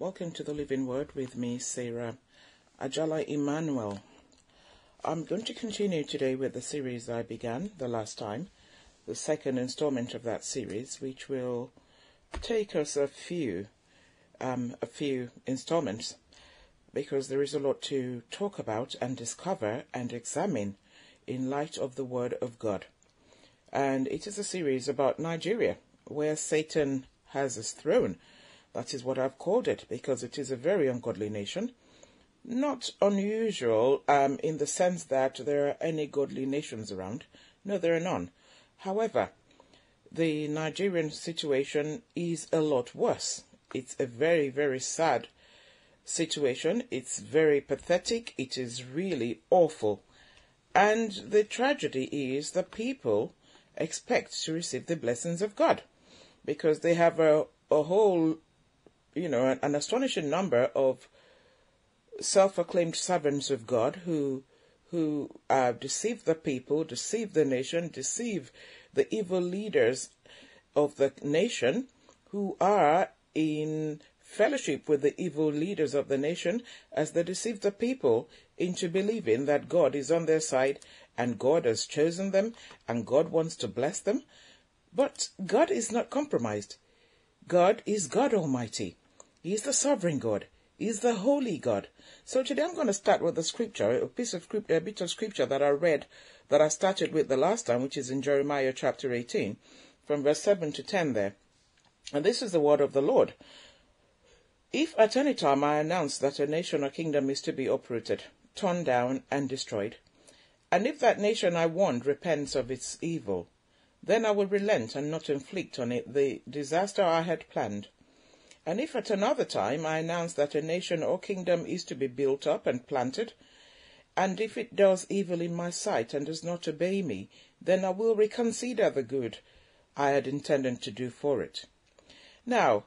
Welcome to the Living Word with me, Sarah Ajala Emmanuel. I'm going to continue today with the series I began the last time, the second installment of that series, which will take us a few, um, a few installments, because there is a lot to talk about and discover and examine in light of the Word of God. And it is a series about Nigeria, where Satan has his throne. That is what I've called it, because it is a very ungodly nation. Not unusual um, in the sense that there are any godly nations around. No, there are none. However, the Nigerian situation is a lot worse. It's a very, very sad situation. It's very pathetic. It is really awful. And the tragedy is the people expect to receive the blessings of God because they have a, a whole, you know, an, an astonishing number of self-acclaimed servants of God who who uh, deceive the people, deceive the nation, deceive the evil leaders of the nation who are in fellowship with the evil leaders of the nation as they deceive the people into believing that God is on their side and God has chosen them and God wants to bless them. But God is not compromised. God is God Almighty. He is the sovereign God. He is the holy God. So today I'm going to start with the scripture, a piece of scripture, a bit of scripture that I read that I started with the last time, which is in Jeremiah chapter 18, from verse 7 to 10 there. And this is the word of the Lord. If at any time I announce that a nation or kingdom is to be uprooted, torn down, and destroyed, and if that nation I warned repents of its evil, then I will relent and not inflict on it the disaster I had planned. And if at another time I announce that a nation or kingdom is to be built up and planted, and if it does evil in my sight and does not obey me, then I will reconsider the good I had intended to do for it. Now,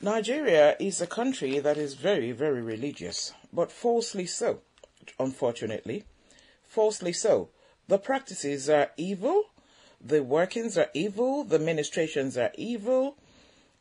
Nigeria is a country that is very, very religious, but falsely so, unfortunately. Falsely so. The practices are evil, the workings are evil, the ministrations are evil,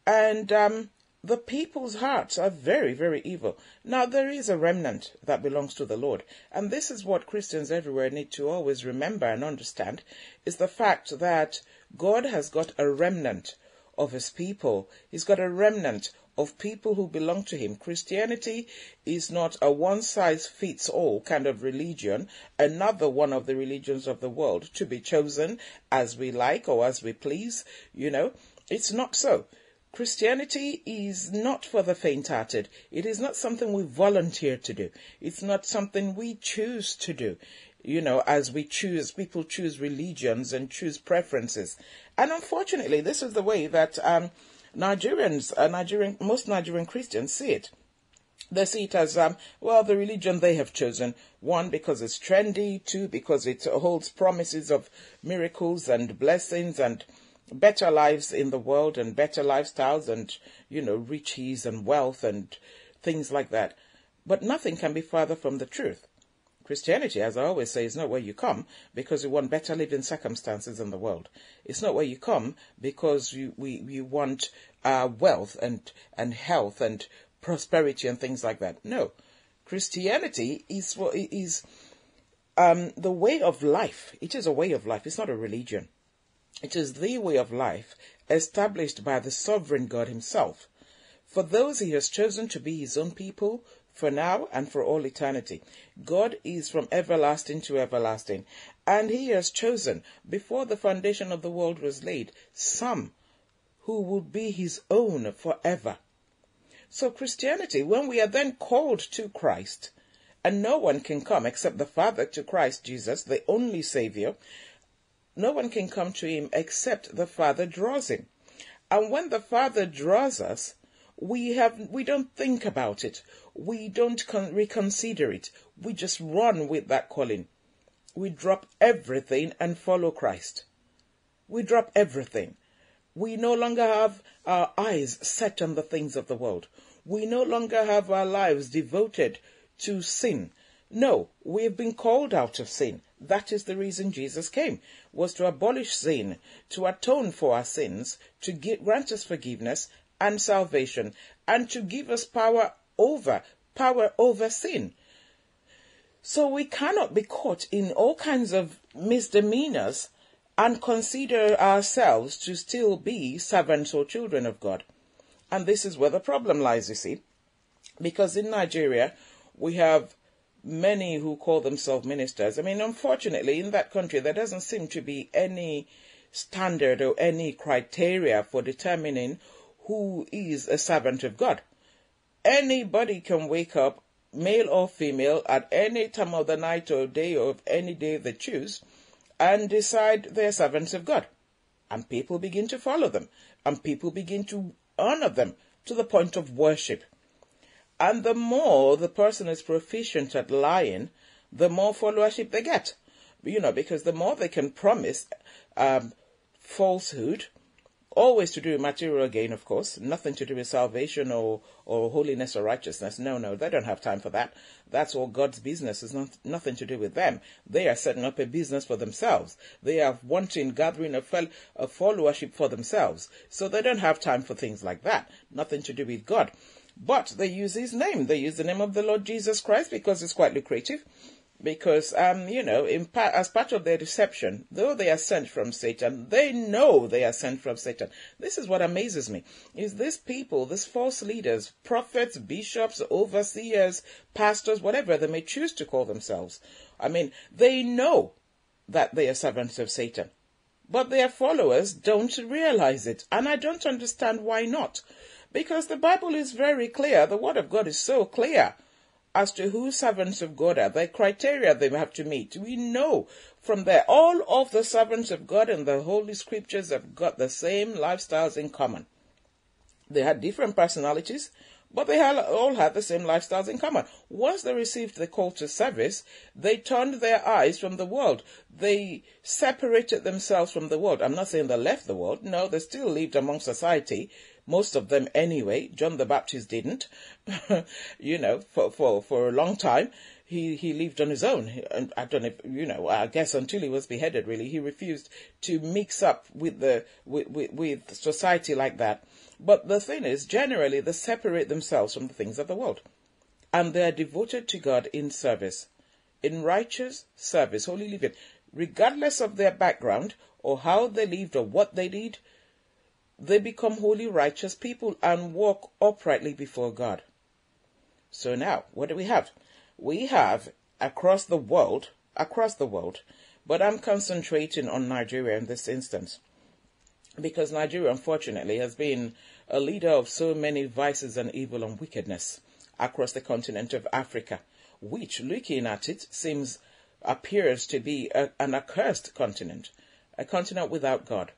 and um, the people's hearts are very, very evil. Now, there is a remnant that belongs to the Lord, and this is what Christians everywhere need to always remember and understand, is the fact that God has got a remnant of his people. He's got a remnant of people who belong to him. Christianity is not a one size fits all kind of religion, another one of the religions of the world to be chosen as we like or as we please. You know, it's not so. Christianity is not for the faint hearted. It is not something we volunteer to do. It's not something we choose to do. You know, as we choose, people choose religions and choose preferences. And unfortunately, this is the way that um, Nigerians, uh, Nigerian, most Nigerian Christians see it. They see it as, um, well, the religion they have chosen. One, because it's trendy. Two, because it holds promises of miracles and blessings and better lives in the world and better lifestyles and, you know, riches and wealth and things like that. But nothing can be farther from the truth. Christianity, as I always say, is not where you come because you want better living circumstances in the world. It's not where you come because you we you want uh, wealth and and health and prosperity and things like that. No, Christianity is is um, the way of life. It is a way of life. It's not a religion. It is the way of life established by the sovereign God Himself. For those He has chosen to be His own people, for now and for all eternity. God is from everlasting to everlasting, and He has chosen, before the foundation of the world was laid, some who would be His own forever. So Christianity, when we are then called to Christ, and no one can come except the Father to Christ Jesus, the only Savior, no one can come to Him except the Father draws Him. And when the Father draws us, we have we don't think about it. We don't con- reconsider it. We just run with that calling. We drop everything and follow christ. We drop everything. We no longer have our eyes set on the things of the world. We no longer have our lives devoted to sin. No we've been called out of sin that is the reason jesus came was to abolish sin to atone for our sins to grant us forgiveness and salvation and to give us power over, power over sin. So we cannot be caught in all kinds of misdemeanors and consider ourselves to still be servants or children of God. And this is where the problem lies, you see. Because in Nigeria, we have many who call themselves ministers. I mean, unfortunately, in that country, there doesn't seem to be any standard or any criteria for determining who is a servant of God. Anybody can wake up, male or female, at any time of the night or day or any day they choose, and decide they're servants of God. And people begin to follow them, and people begin to honor them to the point of worship. And the more the person is proficient at lying, the more followership they get. You know, because the more they can promise um, falsehood, always to do with material gain, of course, nothing to do with salvation or, or holiness or righteousness. No, no, they don't have time for that. That's all God's business. It's not, nothing to do with them. They are setting up a business for themselves. They are wanting, gathering a, fel- a followership for themselves. So they don't have time for things like that. Nothing to do with God. But they use his name. They use the name of the Lord Jesus Christ because it's quite lucrative. Because, um, you know, pa- as part of their deception, though they are sent from Satan, they know they are sent from Satan. This is what amazes me, is these people, these false leaders, prophets, bishops, overseers, pastors, whatever they may choose to call themselves. I mean, they know that they are servants of Satan. But their followers don't realize it. And I don't understand why not. Because the Bible is very clear, the Word of God is so clear as to who servants of God are, the criteria they have to meet. We know from there, all of the servants of God in the Holy Scriptures have got the same lifestyles in common. They had different personalities, but they all had the same lifestyles in common. Once they received the call to service, they turned their eyes from the world. They separated themselves from the world. I'm not saying they left the world. No, they still lived among society, most of them anyway. John the Baptist didn't, you know, for, for, for a long time. He, he lived on his own. And I don't know, if, you know, I guess until he was beheaded, really, he refused to mix up with the, with, with, with society like that. But the thing is, generally, they separate themselves from the things of the world. And they are devoted to God in service, in righteous service, holy living, regardless of their background or how they lived or what they did they become holy, righteous people and walk uprightly before God. So now, what do we have? We have across the world, across the world, but I'm concentrating on Nigeria in this instance. Because Nigeria, unfortunately, has been a leader of so many vices and evil and wickedness across the continent of Africa, which, looking at it, seems appears to be a, an accursed continent, a continent without God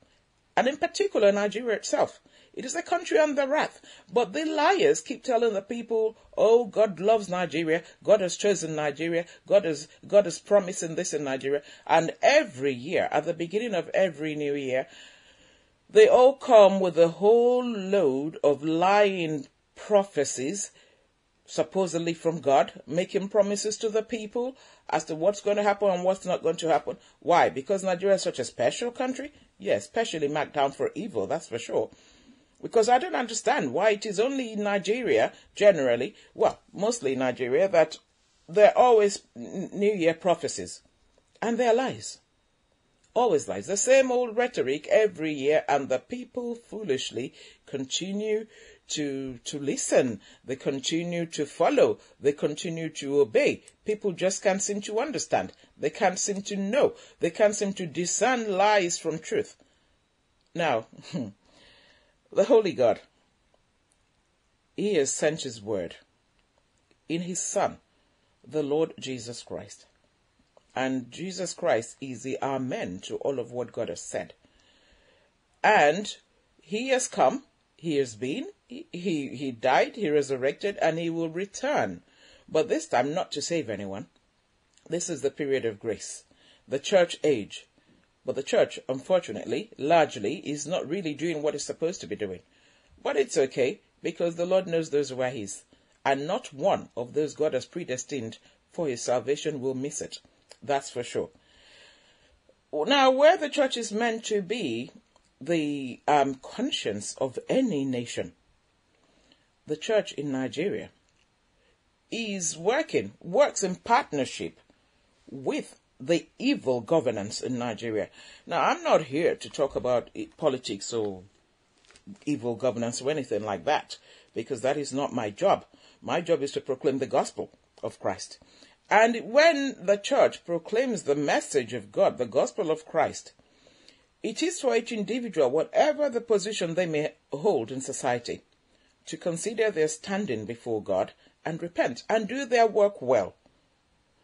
and in particular Nigeria itself. It is a country under wrath. But the liars keep telling the people, oh, God loves Nigeria. God has chosen Nigeria. God is, God is promising this in Nigeria. And every year, at the beginning of every new year, they all come with a whole load of lying prophecies supposedly from God, making promises to the people as to what's going to happen and what's not going to happen. Why? Because Nigeria is such a special country? Yes, specially marked down for evil, that's for sure. Because I don't understand why it is only in Nigeria, generally, well, mostly Nigeria, that there are always New Year prophecies. And they're lies. Always lies. The same old rhetoric every year, and the people foolishly continue to, to listen. They continue to follow. They continue to obey. People just can't seem to understand. They can't seem to know. They can't seem to discern lies from truth. Now, the Holy God, He has sent His word in His Son, the Lord Jesus Christ. And Jesus Christ is the Amen to all of what God has said. And He has come, He has been, he, he died, he resurrected, and he will return. But this time not to save anyone. This is the period of grace, the church age. But the church, unfortunately, largely, is not really doing what it's supposed to be doing. But it's okay, because the Lord knows those who are his. And not one of those God has predestined for his salvation will miss it. That's for sure. Now, where the church is meant to be the um, conscience of any nation, the church in Nigeria is working, works in partnership with the evil governance in Nigeria. Now, I'm not here to talk about politics or evil governance or anything like that, because that is not my job. My job is to proclaim the gospel of Christ. And when the church proclaims the message of God, the gospel of Christ, it is for each individual, whatever the position they may hold in society, to consider their standing before God and repent and do their work well.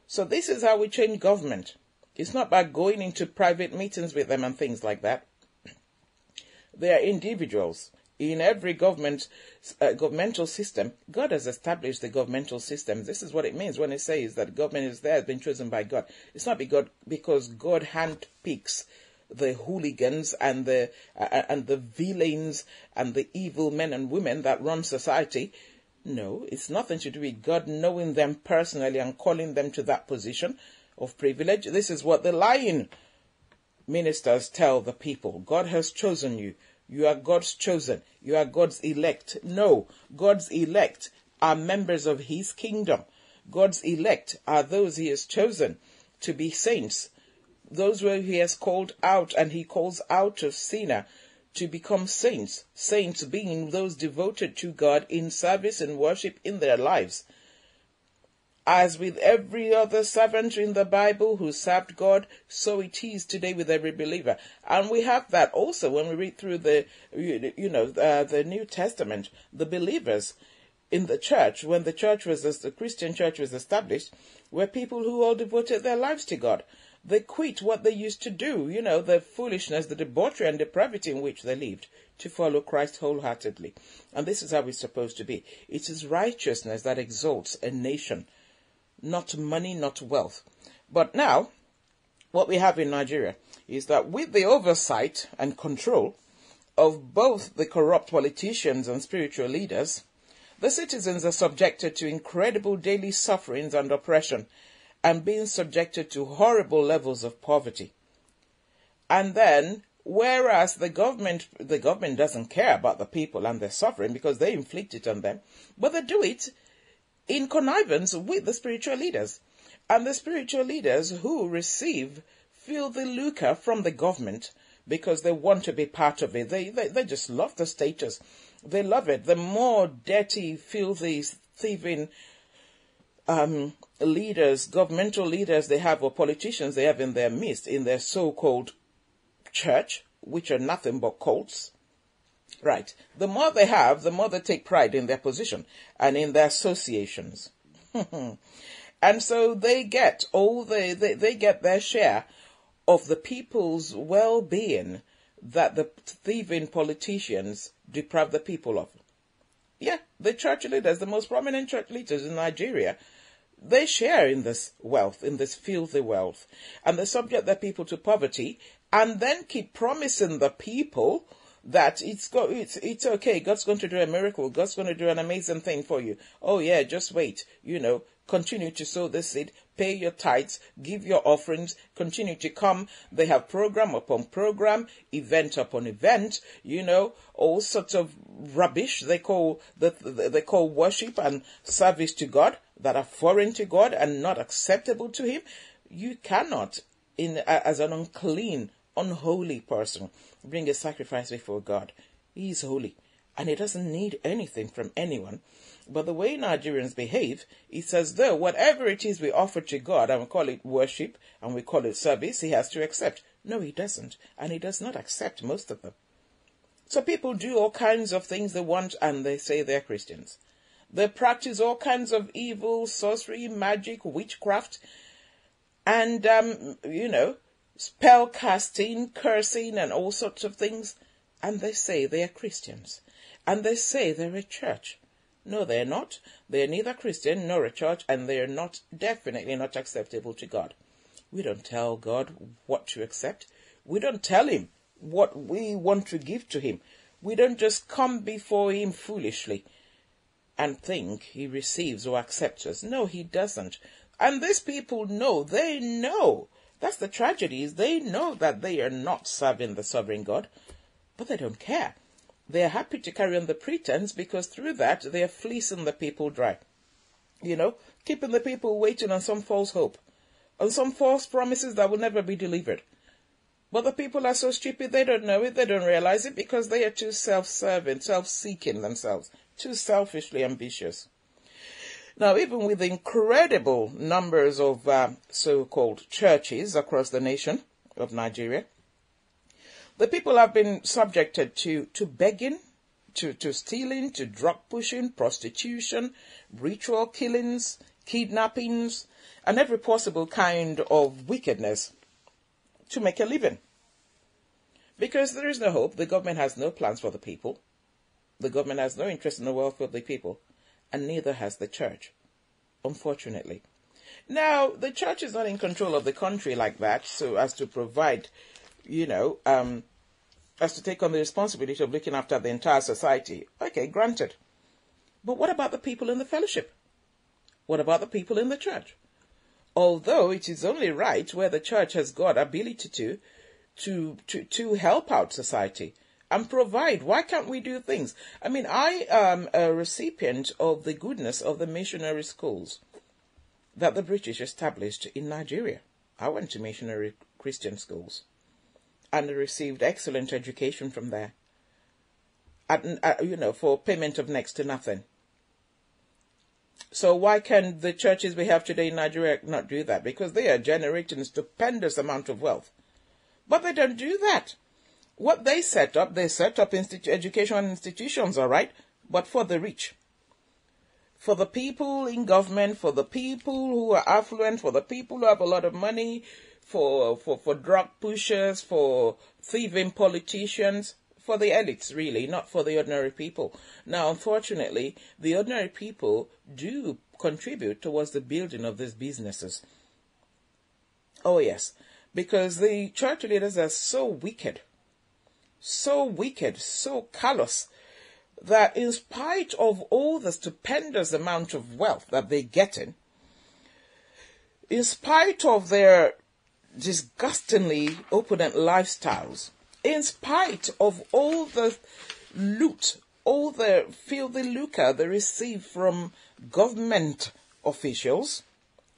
So this is how we change government. It's not by going into private meetings with them and things like that. They are individuals. In every government, uh, governmental system, God has established the governmental system. This is what it means when it says that government is there, has been chosen by God. It's not because God handpicks the hooligans and the uh, and the villains and the evil men and women that run society. No, it's nothing to do with God knowing them personally and calling them to that position of privilege. This is what the lying ministers tell the people. God has chosen you. You are God's chosen. You are God's elect. No, God's elect are members of his kingdom. God's elect are those he has chosen to be saints. Those where he has called out and he calls out of sinner to become saints. Saints being those devoted to God in service and worship in their lives. As with every other servant in the Bible who served God, so it is today with every believer. And we have that also when we read through the, you know, uh, the New Testament. The believers in the church, when the church was, the Christian church was established, were people who all devoted their lives to God. They quit what they used to do, you know, the foolishness, the debauchery and depravity in which they lived to follow Christ wholeheartedly. And this is how it's supposed to be. It is righteousness that exalts a nation, not money, not wealth. But now, what we have in Nigeria is that with the oversight and control of both the corrupt politicians and spiritual leaders, the citizens are subjected to incredible daily sufferings and oppression and being subjected to horrible levels of poverty. And then, whereas the government, the government doesn't care about the people and their suffering because they inflict it on them, but they do it in connivance with the spiritual leaders. And the spiritual leaders who receive filthy lucre from the government because they want to be part of it. They, they, they just love the status. They love it. The more dirty, filthy, thieving, um, leaders, governmental leaders they have or politicians they have in their midst, in their so-called church, which are nothing but cults. Right. The more they have, the more they take pride in their position and in their associations. and so they get all the, they, they get their share of the people's well-being that the thieving politicians deprive the people of. Yeah, the church leaders, the most prominent church leaders in Nigeria, they share in this wealth, in this filthy wealth, and they subject their people to poverty, and then keep promising the people that it's go, it's it's okay. God's going to do a miracle. God's going to do an amazing thing for you. Oh yeah, just wait. You know, continue to sow the seed, pay your tithes, give your offerings, continue to come. They have program upon program, event upon event. You know, all sorts of rubbish they call that they call worship and service to God that are foreign to God and not acceptable to Him, you cannot, in as an unclean, unholy person, bring a sacrifice before God. He is holy, and He doesn't need anything from anyone. But the way Nigerians behave, it's as though whatever it is we offer to God, and we call it worship, and we call it service, He has to accept. No, He doesn't, and He does not accept most of them. So people do all kinds of things they want, and they say they're Christians. They practice all kinds of evil, sorcery, magic, witchcraft, and, um, you know, spell casting, cursing, and all sorts of things. And they say they are Christians. And they say they're a church. No, they're not. They're neither Christian nor a church, and they're not, definitely not acceptable to God. We don't tell God what to accept. We don't tell Him what we want to give to Him. We don't just come before Him foolishly and think he receives or accepts us. No, he doesn't. And these people know, they know. That's the tragedy is they know that they are not serving the sovereign God, but they don't care. They are happy to carry on the pretense because through that they are fleecing the people dry. You know, keeping the people waiting on some false hope, on some false promises that will never be delivered. But the people are so stupid they don't know it, they don't realize it because they are too self-serving, self-seeking themselves, too selfishly ambitious. Now, even with incredible numbers of uh, so-called churches across the nation of Nigeria, the people have been subjected to, to begging, to, to stealing, to drug pushing, prostitution, ritual killings, kidnappings, and every possible kind of wickedness to make a living. Because there is no hope, the government has no plans for the people, the government has no interest in the welfare of the people, and neither has the church, unfortunately. Now, the church is not in control of the country like that, so as to provide you know, um, as to take on the responsibility of looking after the entire society. Okay, granted. But what about the people in the fellowship? What about the people in the church? Although it is only right where the church has got ability to, to, to, to help out society and provide. Why can't we do things? I mean, I am a recipient of the goodness of the missionary schools that the British established in Nigeria. I went to missionary Christian schools and received excellent education from there. At, uh, you know, for payment of next to nothing. So why can the churches we have today in Nigeria not do that? Because they are generating a stupendous amount of wealth. But they don't do that. What they set up, they set up institu- education institutions, all right, but for the rich. For the people in government, for the people who are affluent, for the people who have a lot of money, for, for, for drug pushers, for thieving politicians, for the elites, really, not for the ordinary people. Now, unfortunately, the ordinary people do contribute towards the building of these businesses. Oh, yes, because the church leaders are so wicked, so wicked, so callous, that in spite of all the stupendous amount of wealth that they're getting, in spite of their disgustingly opulent lifestyles, in spite of all the loot, all the filthy lucre they receive from government officials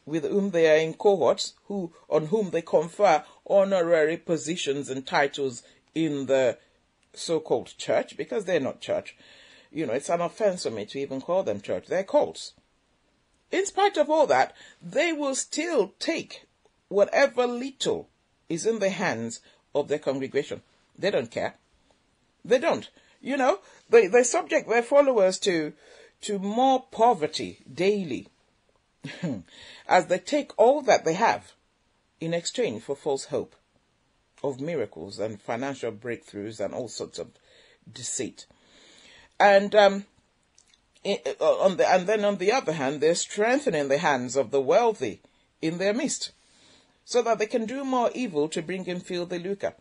with whom they are in cohorts, who on whom they confer honorary positions and titles in the so-called church, because they're not church. You know, it's an offense for me to even call them church. They're cults. In spite of all that, they will still take whatever little is in the hands of their congregation. They don't care. They don't. You know, they, they subject their followers to, to more poverty daily as they take all that they have in exchange for false hope of miracles and financial breakthroughs and all sorts of deceit. And, um, on the, and then on the other hand, they're strengthening the hands of the wealthy in their midst so that they can do more evil to bring in filthy lucre.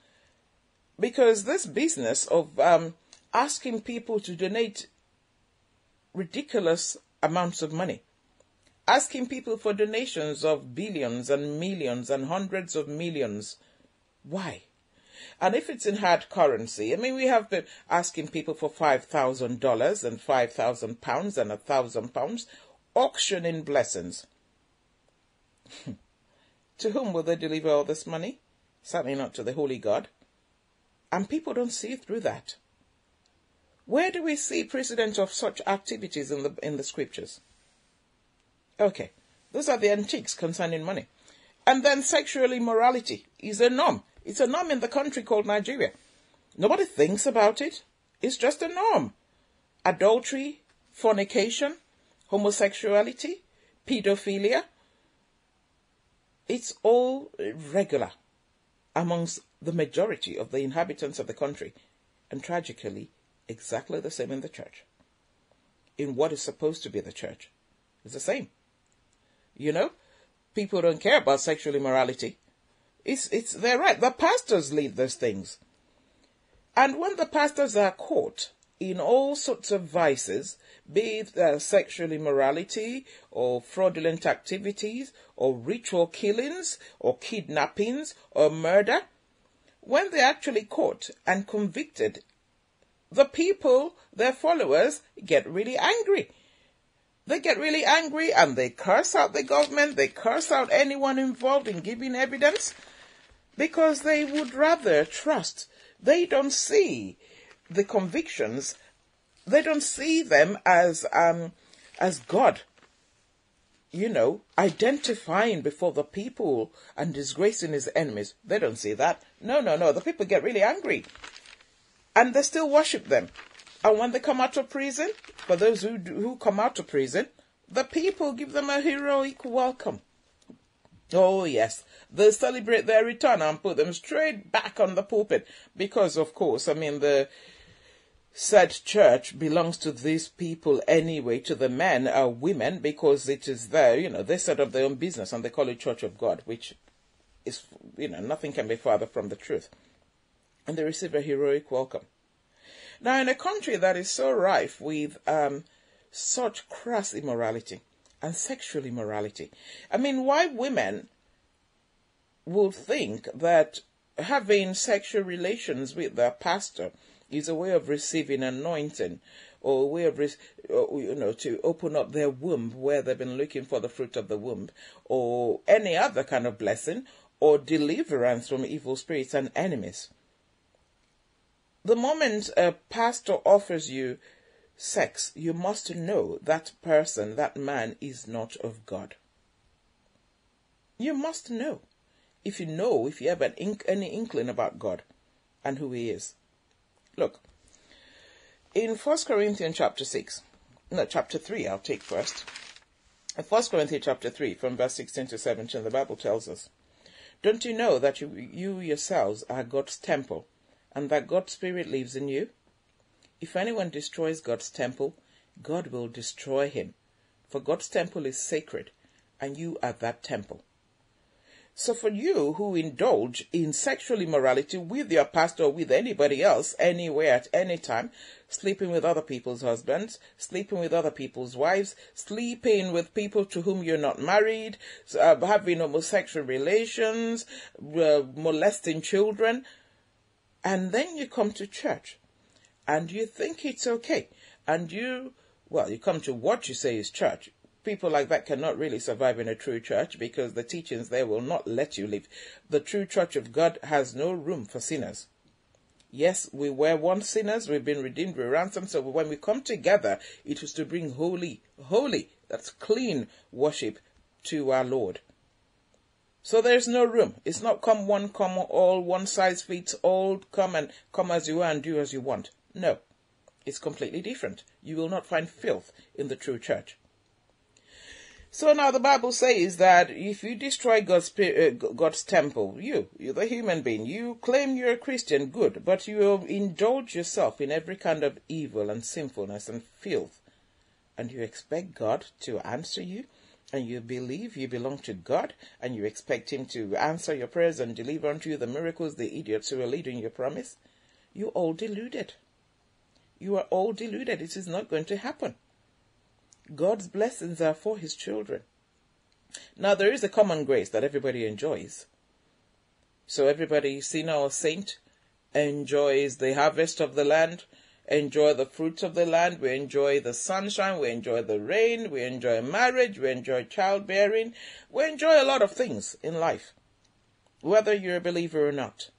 Because this business of um, asking people to donate ridiculous amounts of money, asking people for donations of billions and millions and hundreds of millions, why? And if it's in hard currency, I mean, we have been asking people for $5,000 and £5,000 and a thousand pounds, auctioning blessings. To whom will they deliver all this money? Certainly not to the Holy God. And people don't see through that. Where do we see precedent of such activities in the in the scriptures? Okay, those are the antiques concerning money. And then sexual immorality is a norm. It's a norm in the country called Nigeria. Nobody thinks about it. It's just a norm. Adultery, fornication, homosexuality, pedophilia, it's all regular amongst the majority of the inhabitants of the country, and tragically, exactly the same in the church. In what is supposed to be the church, it's the same. You know, people don't care about sexual immorality. It's, it's, they're right. The pastors lead those things. And when the pastors are caught in all sorts of vices, be it uh, sexual immorality or fraudulent activities or ritual killings or kidnappings or murder, when they're actually caught and convicted the people, their followers, get really angry. They get really angry and they curse out the government, they curse out anyone involved in giving evidence because they would rather trust. They don't see the convictions, they don't see them as, um, as God you know, identifying before the people and disgracing his enemies. They don't see that. No, no, no. The people get really angry. And they still worship them. And when they come out of prison, for those who, do, who come out of prison, the people give them a heroic welcome. Oh, yes. They celebrate their return and put them straight back on the pulpit. Because, of course, I mean, the, said church belongs to these people anyway, to the men or women, because it is their, you know, they set up their own business and they call it Church of God, which is, you know, nothing can be farther from the truth. And they receive a heroic welcome. Now, in a country that is so rife with um, such crass immorality and sexual immorality, I mean, why women will think that having sexual relations with their pastor is a way of receiving anointing or a way of, you know, to open up their womb where they've been looking for the fruit of the womb or any other kind of blessing or deliverance from evil spirits and enemies. The moment a pastor offers you sex, you must know that person, that man is not of God. You must know. If you know, if you have an ink, any inkling about God and who He is. Look, in 1 Corinthians chapter 6, no, chapter 3, I'll take first. 1 Corinthians chapter 3, from verse 16 to 17, the Bible tells us, Don't you know that you, you yourselves are God's temple, and that God's Spirit lives in you? If anyone destroys God's temple, God will destroy him. For God's temple is sacred, and you are that temple. So for you who indulge in sexual immorality with your pastor or with anybody else, anywhere at any time, sleeping with other people's husbands, sleeping with other people's wives, sleeping with people to whom you're not married, uh, having homosexual relations, uh, molesting children, and then you come to church and you think it's okay, and you, well, you come to what you say is church people like that cannot really survive in a true church because the teachings there will not let you live. The true church of God has no room for sinners. Yes, we were once sinners, we've been redeemed, we're ransomed, so when we come together, it was to bring holy, holy, that's clean worship to our Lord. So there's no room. It's not come one, come all, one size fits all, come and come as you are and do as you want. No. It's completely different. You will not find filth in the true church. So now the Bible says that if you destroy God's, uh, God's temple, you, you're the human being, you claim you're a Christian, good, but you indulge yourself in every kind of evil and sinfulness and filth, and you expect God to answer you, and you believe you belong to God, and you expect Him to answer your prayers and deliver unto you the miracles, the idiots who are leading your promise, you're all deluded. You are all deluded. It is not going to happen. God's blessings are for his children. Now, there is a common grace that everybody enjoys. So, everybody, sinner or saint, enjoys the harvest of the land, enjoy the fruits of the land, we enjoy the sunshine, we enjoy the rain, we enjoy marriage, we enjoy childbearing, we enjoy a lot of things in life, whether you're a believer or not.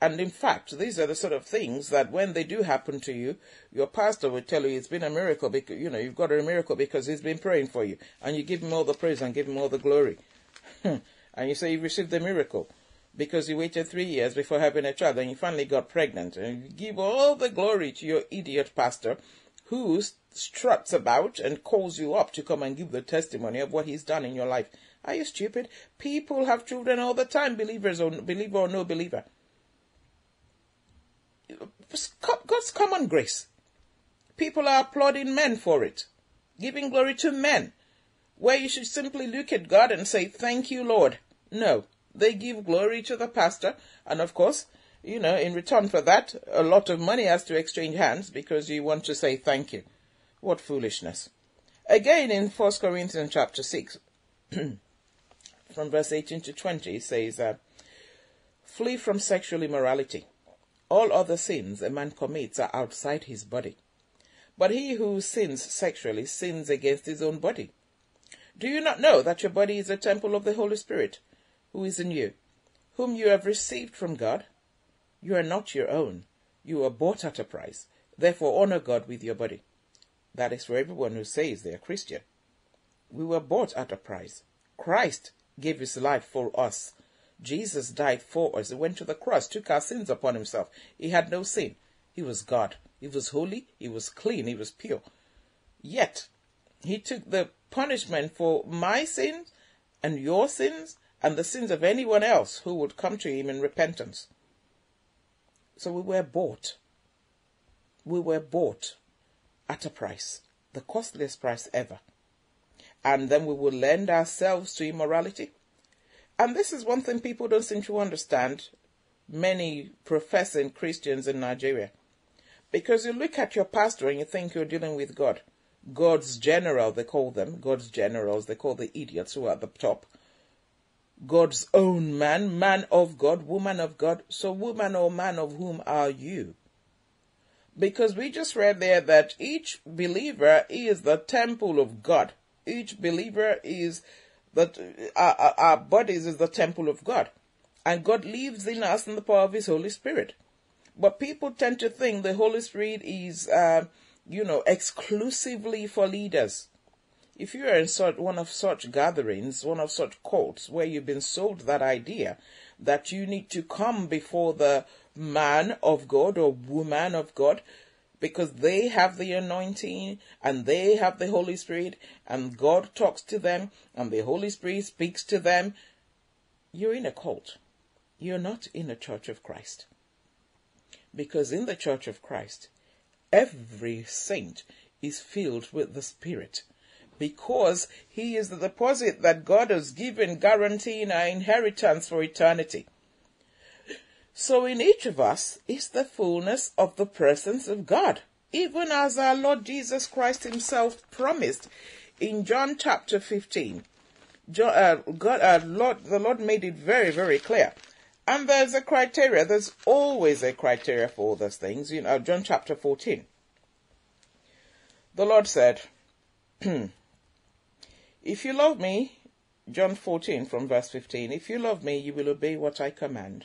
And in fact, these are the sort of things that when they do happen to you, your pastor will tell you it's been a miracle because, you know, you've got a miracle because he's been praying for you. And you give him all the praise and give him all the glory. and you say you received the miracle because you waited three years before having a child and you finally got pregnant. And you give all the glory to your idiot pastor who struts about and calls you up to come and give the testimony of what he's done in your life. Are you stupid? People have children all the time, believers or believer or no believer. God's common grace. People are applauding men for it, giving glory to men, where you should simply look at God and say, Thank you, Lord. No, they give glory to the pastor, and of course, you know, in return for that, a lot of money has to exchange hands because you want to say thank you. What foolishness. Again, in 1 Corinthians chapter 6, from verse 18 to 20, it says, uh, Flee from sexual immorality. All other sins a man commits are outside his body. But he who sins sexually sins against his own body. Do you not know that your body is a temple of the Holy Spirit, who is in you, whom you have received from God? You are not your own. You are bought at a price. Therefore, honor God with your body. That is for everyone who says they are Christian. We were bought at a price. Christ gave his life for us. Jesus died for us. He went to the cross, took our sins upon himself. He had no sin. He was God. He was holy. He was clean. He was pure. Yet, he took the punishment for my sins and your sins and the sins of anyone else who would come to him in repentance. So we were bought. We were bought at a price, the costliest price ever. And then we will lend ourselves to immorality. And this is one thing people don't seem to understand, many professing Christians in Nigeria. Because you look at your pastor and you think you're dealing with God. God's general, they call them, God's generals, they call the idiots who are at the top. God's own man, man of God, woman of God. So, woman or man of whom are you? Because we just read there that each believer is the temple of God. Each believer is that our, our bodies is the temple of God. And God lives in us in the power of His Holy Spirit. But people tend to think the Holy Spirit is, uh, you know, exclusively for leaders. If you are in such, one of such gatherings, one of such cults where you've been sold that idea that you need to come before the man of God or woman of God because they have the anointing and they have the Holy Spirit and God talks to them and the Holy Spirit speaks to them, you're in a cult. You're not in a church of Christ. Because in the church of Christ, every saint is filled with the Spirit because he is the deposit that God has given guaranteeing our inheritance for eternity. So in each of us is the fullness of the presence of God, even as our Lord Jesus Christ himself promised in John chapter 15. John, uh, God, uh, Lord, the Lord made it very, very clear. And there's a criteria. There's always a criteria for all those things. You know, John chapter 14. The Lord said, If you love me, John 14 from verse 15, if you love me, you will obey what I command.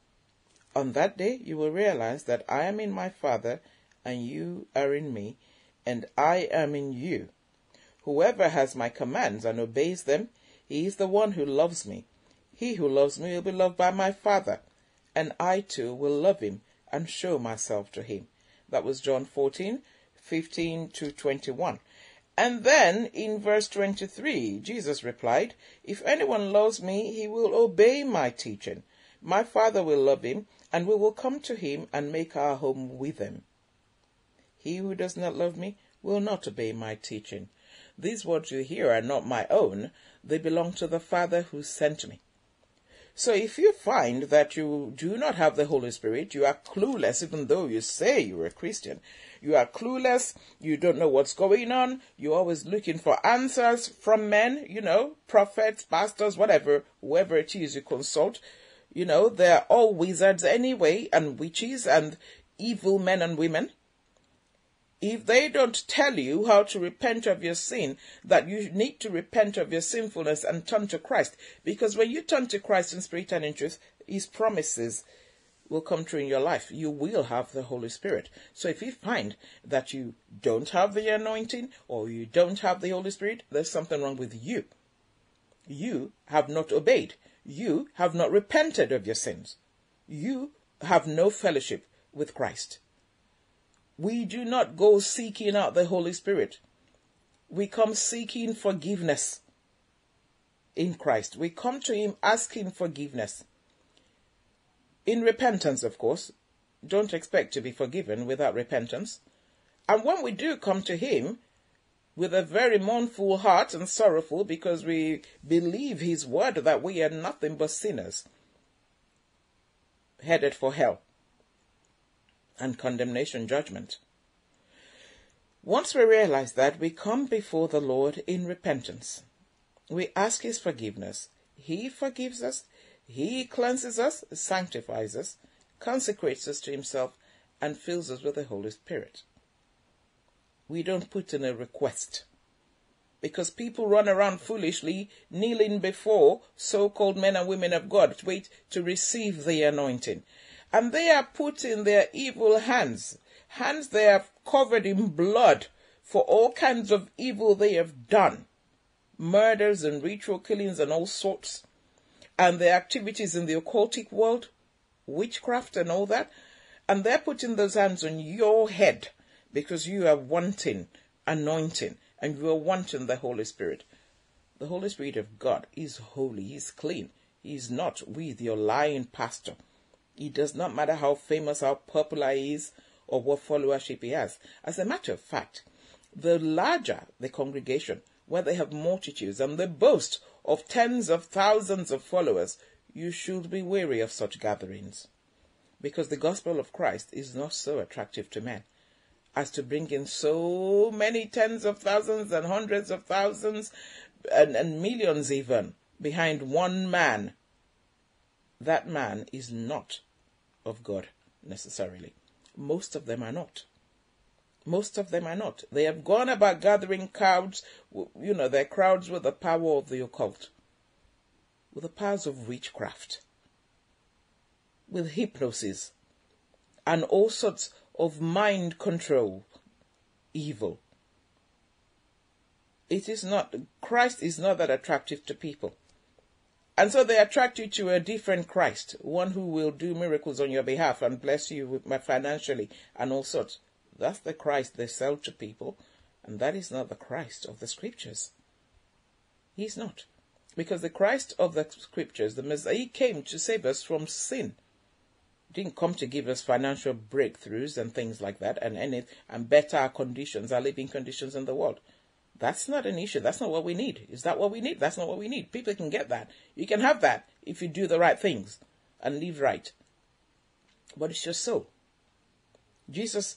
On that day, you will realize that I am in my Father, and you are in me, and I am in you. Whoever has my commands and obeys them, he is the one who loves me. He who loves me will be loved by my Father, and I too will love him and show myself to him. That was John 14, 15 to 21. And then in verse 23, Jesus replied, If anyone loves me, he will obey my teaching. My Father will love him, and we will come to him and make our home with him. He who does not love me will not obey my teaching. These words you hear are not my own, they belong to the Father who sent me. So if you find that you do not have the Holy Spirit, you are clueless even though you say you're a Christian, you are clueless. You don't know what's going on. You're always looking for answers from men, you know, prophets, pastors, whatever, whoever it is you consult. You know, they're all wizards anyway, and witches, and evil men and women. If they don't tell you how to repent of your sin, that you need to repent of your sinfulness and turn to Christ. Because when you turn to Christ in spirit and in truth, His promises will come true in your life. You will have the Holy Spirit. So if you find that you don't have the anointing or you don't have the Holy Spirit, there's something wrong with you. You have not obeyed. You have not repented of your sins. You have no fellowship with Christ. We do not go seeking out the Holy Spirit. We come seeking forgiveness in Christ. We come to Him asking forgiveness in repentance, of course, don't expect to be forgiven without repentance. And when we do come to Him with a very mournful heart and sorrowful because we believe His word that we are nothing but sinners headed for hell and condemnation judgment. Once we realize that, we come before the Lord in repentance. We ask His forgiveness. He forgives us, He cleanses us, sanctifies us, consecrates us to Himself, and fills us with the Holy Spirit. We don't put in a request. Because people run around foolishly, kneeling before so called men and women of God, to wait to receive the anointing. And they are put in their evil hands, hands they have covered in blood for all kinds of evil they have done. Murders and ritual killings and all sorts, and their activities in the occultic world, witchcraft and all that, and they're putting those hands on your head because you are wanting anointing and you are wanting the Holy Spirit. The Holy Spirit of God is holy, He's clean. He is not with your lying pastor. It does not matter how famous, how popular he is, or what followership he has. As a matter of fact, the larger the congregation, where they have multitudes and they boast of tens of thousands of followers, you should be wary of such gatherings. Because the gospel of Christ is not so attractive to men as to bring in so many tens of thousands and hundreds of thousands and, and millions even behind one man. That man is not of God necessarily. Most of them are not. Most of them are not. They have gone about gathering crowds, you know, their crowds with the power of the occult, with the powers of witchcraft, with hypnosis, and all sorts of mind control evil. It is not, Christ is not that attractive to people. And so they attract you to a different Christ, one who will do miracles on your behalf and bless you financially and all sorts. That's the Christ they sell to people, and that is not the Christ of the scriptures. He's not. Because the Christ of the scriptures, the Messiah, came to save us from sin. Didn't come to give us financial breakthroughs and things like that and any and better conditions, our living conditions in the world. That's not an issue. That's not what we need. Is that what we need? That's not what we need. People can get that. You can have that if you do the right things and live right. But it's just so. Jesus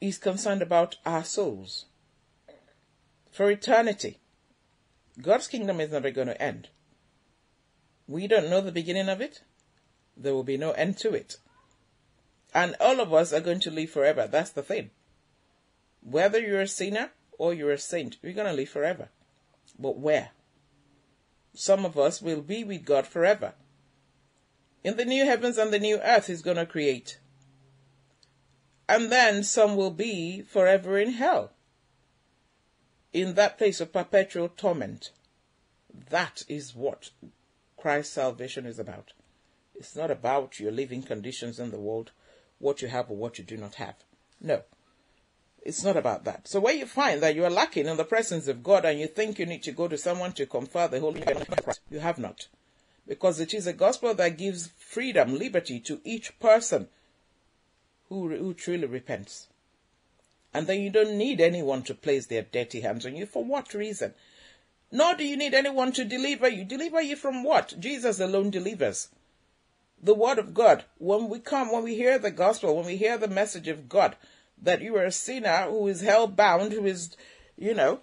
is concerned about our souls for eternity. God's kingdom is never going to end. We don't know the beginning of it. There will be no end to it. And all of us are going to live forever. That's the thing. Whether you're a sinner or you're a saint, you're going to live forever. But where? Some of us will be with God forever. In the new heavens and the new earth, He's going to create and then some will be forever in hell, in that place of perpetual torment. That is what Christ's salvation is about. It's not about your living conditions in the world, what you have or what you do not have. No. It's not about that. So where you find that you are lacking in the presence of God and you think you need to go to someone to confer the Holy Spirit, you have not. Because it is a gospel that gives freedom, liberty to each person who, who truly repents. And then you don't need anyone to place their dirty hands on you. For what reason? Nor do you need anyone to deliver you. Deliver you from what? Jesus alone delivers. The Word of God. When we come, when we hear the gospel, when we hear the message of God, that you are a sinner who is hell bound, who is, you know,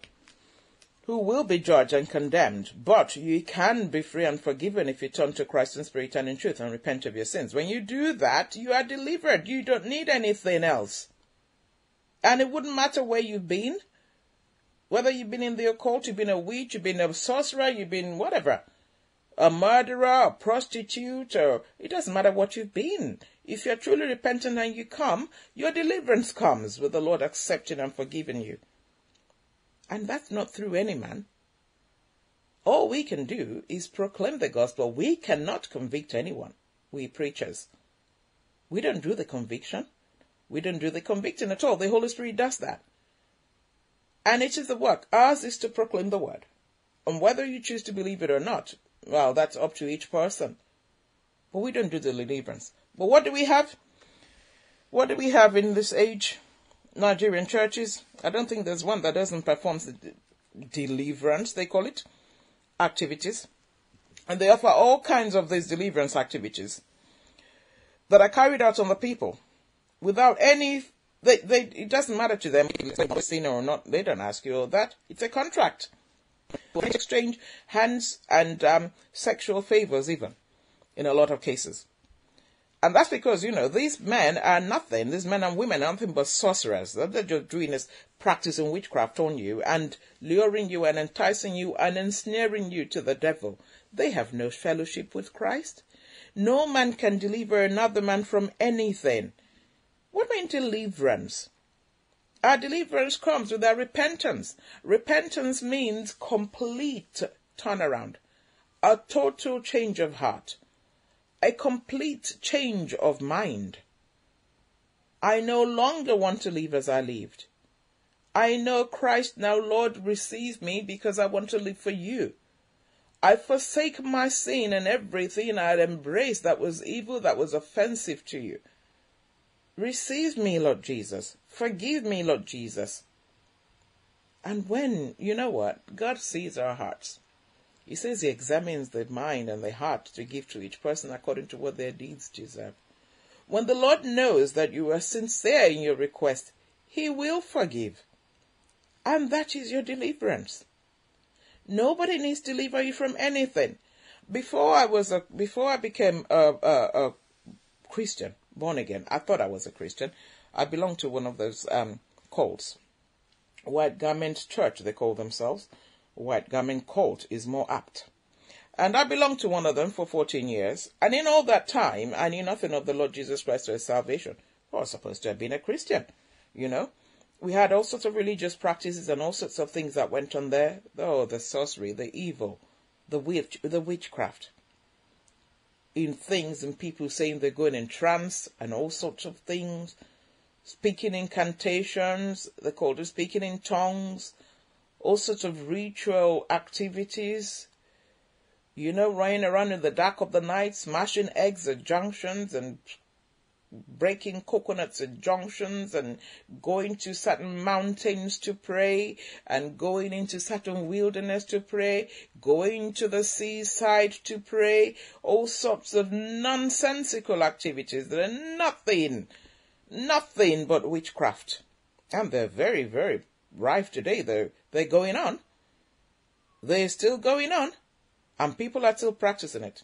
who will be judged and condemned. But you can be free and forgiven if you turn to Christ in spirit and in truth and repent of your sins. When you do that, you are delivered. You don't need anything else. And it wouldn't matter where you've been. Whether you've been in the occult, you've been a witch, you've been a sorcerer, you've been whatever. A murderer, a prostitute, or it doesn't matter what you've been. If you're truly repentant and you come, your deliverance comes with the Lord accepting and forgiving you. And that's not through any man. All we can do is proclaim the gospel. We cannot convict anyone, we preachers. We don't do the conviction. We don't do the convicting at all. The Holy Spirit does that. And it is the work. Ours is to proclaim the word. And whether you choose to believe it or not, well, that's up to each person. But we don't do the deliverance. But what do we have? What do we have in this age? Nigerian churches. I don't think there's one that doesn't perform the deliverance, they call it, activities. And they offer all kinds of these deliverance activities that are carried out on the people without any they, they, it doesn't matter to them if you're a or not. They don't ask you all that. It's a contract. Exchange hands and um, sexual favors, even in a lot of cases. And that's because, you know, these men are nothing. These men and women are nothing but sorcerers. They're just doing is practicing witchcraft on you and luring you and enticing you and ensnaring you to the devil. They have no fellowship with Christ. No man can deliver another man from anything. What mean deliverance? Our deliverance comes with our repentance. Repentance means complete turnaround, a total change of heart a complete change of mind. I no longer want to live as I lived. I know Christ now, Lord, receive me because I want to live for you. I forsake my sin and everything I had embraced that was evil, that was offensive to you. Receive me, Lord Jesus. Forgive me, Lord Jesus. And when, you know what? God sees our hearts. He says he examines the mind and the heart to give to each person according to what their deeds deserve. When the Lord knows that you are sincere in your request, he will forgive. And that is your deliverance. Nobody needs to deliver you from anything. Before I was a, before I became a, a, a Christian, born again, I thought I was a Christian. I belong to one of those um, cults, white garment church they call themselves white garment cult is more apt. And I belonged to one of them for 14 years, and in all that time, I knew nothing of the Lord Jesus Christ or his salvation. I was supposed to have been a Christian, you know. We had all sorts of religious practices and all sorts of things that went on there. Oh, the sorcery, the evil, the witch, the witchcraft. In things and people saying they're going in trance and all sorts of things. Speaking incantations, they called it speaking in tongues all sorts of ritual activities, you know, running around in the dark of the night, smashing eggs at junctions and breaking coconuts at junctions and going to certain mountains to pray and going into certain wilderness to pray, going to the seaside to pray, all sorts of nonsensical activities. That are nothing, nothing but witchcraft. And they're very, very rife today. They're, they're going on. They're still going on. And people are still practicing it.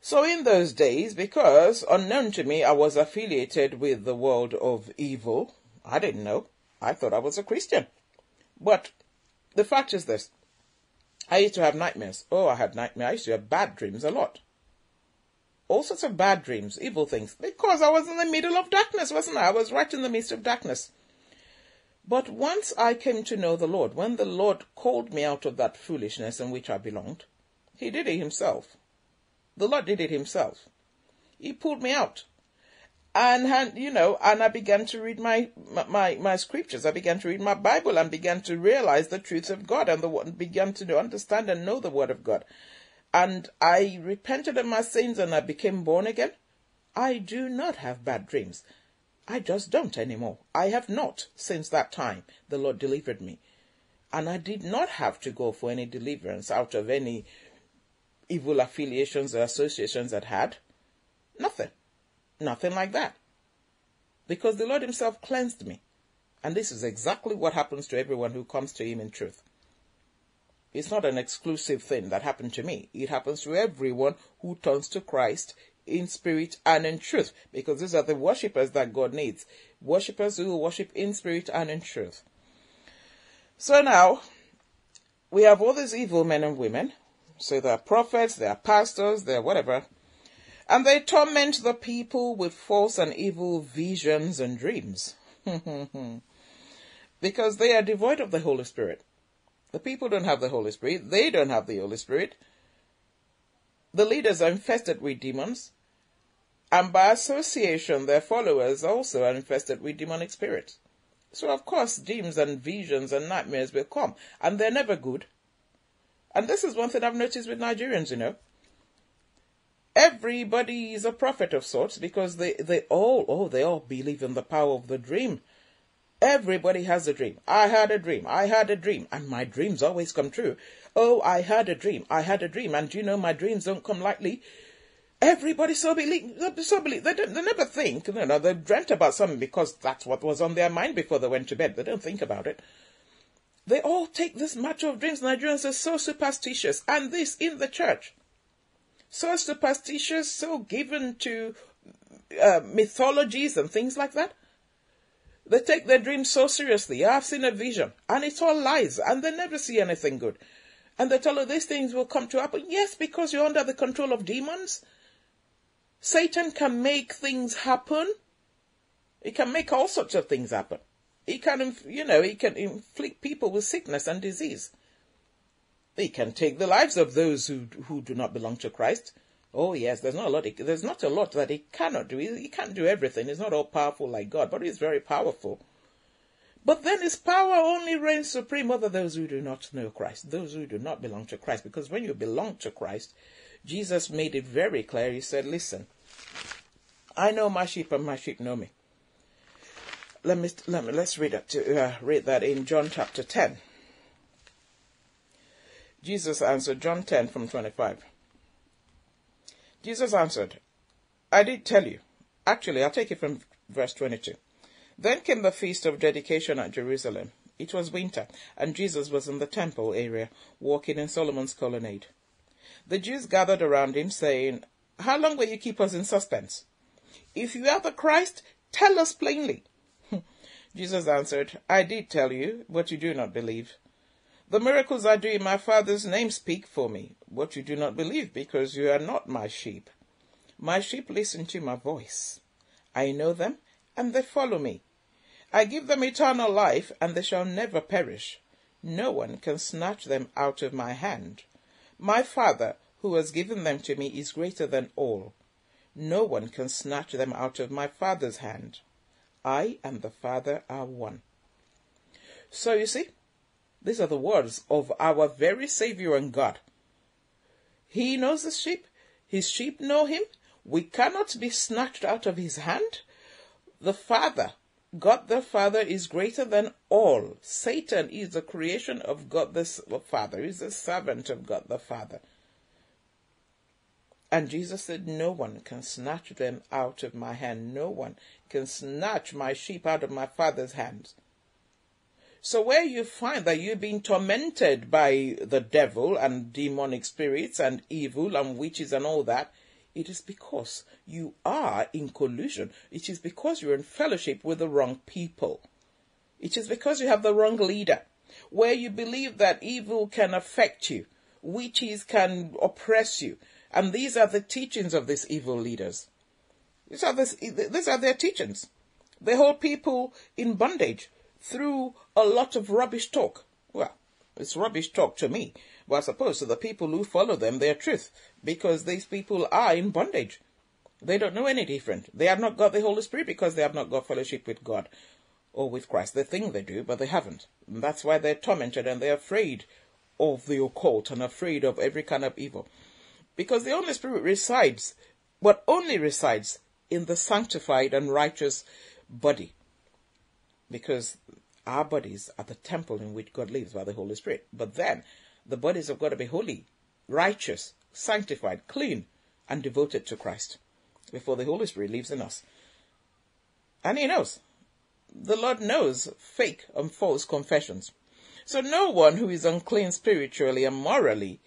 So in those days, because unknown to me, I was affiliated with the world of evil, I didn't know. I thought I was a Christian. But the fact is this. I used to have nightmares. Oh, I had nightmares. I used to have bad dreams a lot. All sorts of bad dreams, evil things. Because I was in the middle of darkness, wasn't I? I was right in the midst of darkness. But once I came to know the Lord, when the Lord called me out of that foolishness in which I belonged, He did it Himself. The Lord did it Himself. He pulled me out. And, you know, and I began to read my, my, my scriptures. I began to read my Bible and began to realize the truths of God and the, began to understand and know the Word of God. And I repented of my sins and I became born again. I do not have bad dreams. I just don't anymore. I have not since that time the Lord delivered me. And I did not have to go for any deliverance out of any evil affiliations or associations that had. Nothing. Nothing like that. Because the Lord Himself cleansed me. And this is exactly what happens to everyone who comes to Him in truth. It's not an exclusive thing that happened to me. It happens to everyone who turns to Christ in spirit and in truth, because these are the worshippers that God needs. Worshippers who worship in spirit and in truth. So now, we have all these evil men and women. So they are prophets, they are pastors, they are whatever. And they torment the people with false and evil visions and dreams. because they are devoid of the Holy Spirit. The people don't have the Holy Spirit. They don't have the Holy Spirit. The leaders are infested with demons. And by association, their followers also are infested with demonic spirits. So, of course, dreams and visions and nightmares will come, and they're never good. And this is one thing I've noticed with Nigerians, you know. everybody is a prophet of sorts because they, they all, oh, they all believe in the power of the dream. Everybody has a dream. I had a dream. I had a dream. And my dreams always come true. Oh, I had a dream. I had a dream. And you know, my dreams don't come lightly. Everybody so believe, so believe. They, don't, they never think, you know, they dreamt about something because that's what was on their mind before they went to bed. They don't think about it. They all take this matter of dreams. Nigerians are so superstitious. And this in the church. So superstitious, so given to uh, mythologies and things like that. They take their dreams so seriously. I've seen a vision, and it's all lies, and they never see anything good. And they tell you these things will come to happen. Yes, because you're under the control of demons. Satan can make things happen. He can make all sorts of things happen. He can, you know, he can inflict people with sickness and disease. He can take the lives of those who who do not belong to Christ. Oh yes, there's not a lot. There's not a lot that he cannot do. He, he can't do everything. He's not all powerful like God, but he's very powerful. But then his power only reigns supreme over those who do not know Christ, those who do not belong to Christ. Because when you belong to Christ, Jesus made it very clear. He said, "Listen, I know my sheep, and my sheep know me." Let me let me let's read that to uh, read that in John chapter ten. Jesus answered, John ten from twenty five. Jesus answered, I did tell you. Actually, I'll take it from verse 22. Then came the feast of dedication at Jerusalem. It was winter, and Jesus was in the temple area, walking in Solomon's colonnade. The Jews gathered around him, saying, How long will you keep us in suspense? If you are the Christ, tell us plainly. Jesus answered, I did tell you, but you do not believe. The miracles I do in my Father's name speak for me, what you do not believe because you are not my sheep. My sheep listen to my voice. I know them, and they follow me. I give them eternal life, and they shall never perish. No one can snatch them out of my hand. My Father, who has given them to me, is greater than all. No one can snatch them out of my Father's hand. I and the Father are one. So you see, these are the words of our very Savior and God. He knows the sheep. His sheep know him. We cannot be snatched out of his hand. The Father, God the Father, is greater than all. Satan is the creation of God the Father, is a servant of God the Father. And Jesus said, No one can snatch them out of my hand. No one can snatch my sheep out of my Father's hands. So where you find that you've been tormented by the devil and demonic spirits and evil and witches and all that, it is because you are in collusion. It is because you're in fellowship with the wrong people. It is because you have the wrong leader. Where you believe that evil can affect you, witches can oppress you. And these are the teachings of these evil leaders. These are, this, these are their teachings. They hold people in bondage through a lot of rubbish talk. Well, it's rubbish talk to me, but I suppose to the people who follow them, they're truth, because these people are in bondage. They don't know any different. They have not got the Holy Spirit because they have not got fellowship with God or with Christ. They think they do, but they haven't. And that's why they're tormented and they're afraid of the occult and afraid of every kind of evil. Because the Holy Spirit resides, but only resides in the sanctified and righteous body because our bodies are the temple in which God lives by the Holy Spirit. But then the bodies have got to be holy, righteous, sanctified, clean, and devoted to Christ before the Holy Spirit lives in us. And He knows. The Lord knows fake and false confessions. So no one who is unclean spiritually and morally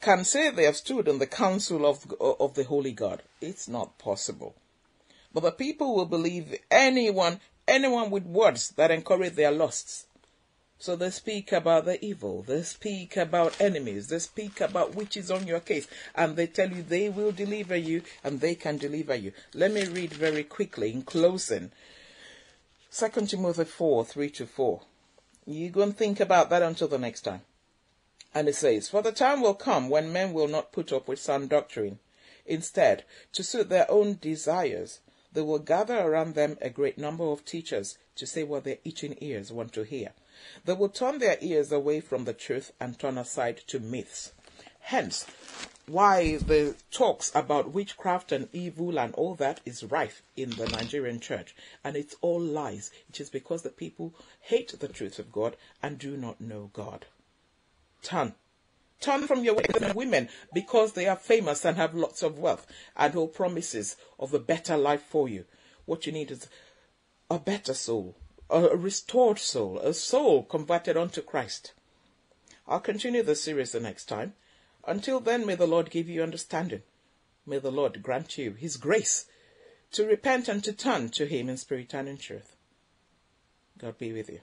can say they have stood in the council of, of the Holy God. It's not possible. But the people will believe anyone anyone with words that encourage their lusts. So they speak about the evil, they speak about enemies, they speak about witches on your case, and they tell you they will deliver you and they can deliver you. Let me read very quickly in closing. 2 Timothy 4 3 to 4. You go and think about that until the next time. And it says, For the time will come when men will not put up with sound doctrine. Instead, to suit their own desires, they will gather around them a great number of teachers to say what their itching ears want to hear. They will turn their ears away from the truth and turn aside to myths. Hence, why the talks about witchcraft and evil and all that is rife in the Nigerian church. And it's all lies. It is because the people hate the truth of God and do not know God. Turn. Turn from your women because they are famous and have lots of wealth and hold promises of a better life for you. What you need is a better soul, a restored soul, a soul converted unto Christ. I'll continue the series the next time. Until then, may the Lord give you understanding. May the Lord grant you His grace to repent and to turn to Him in spirit and in truth. God be with you.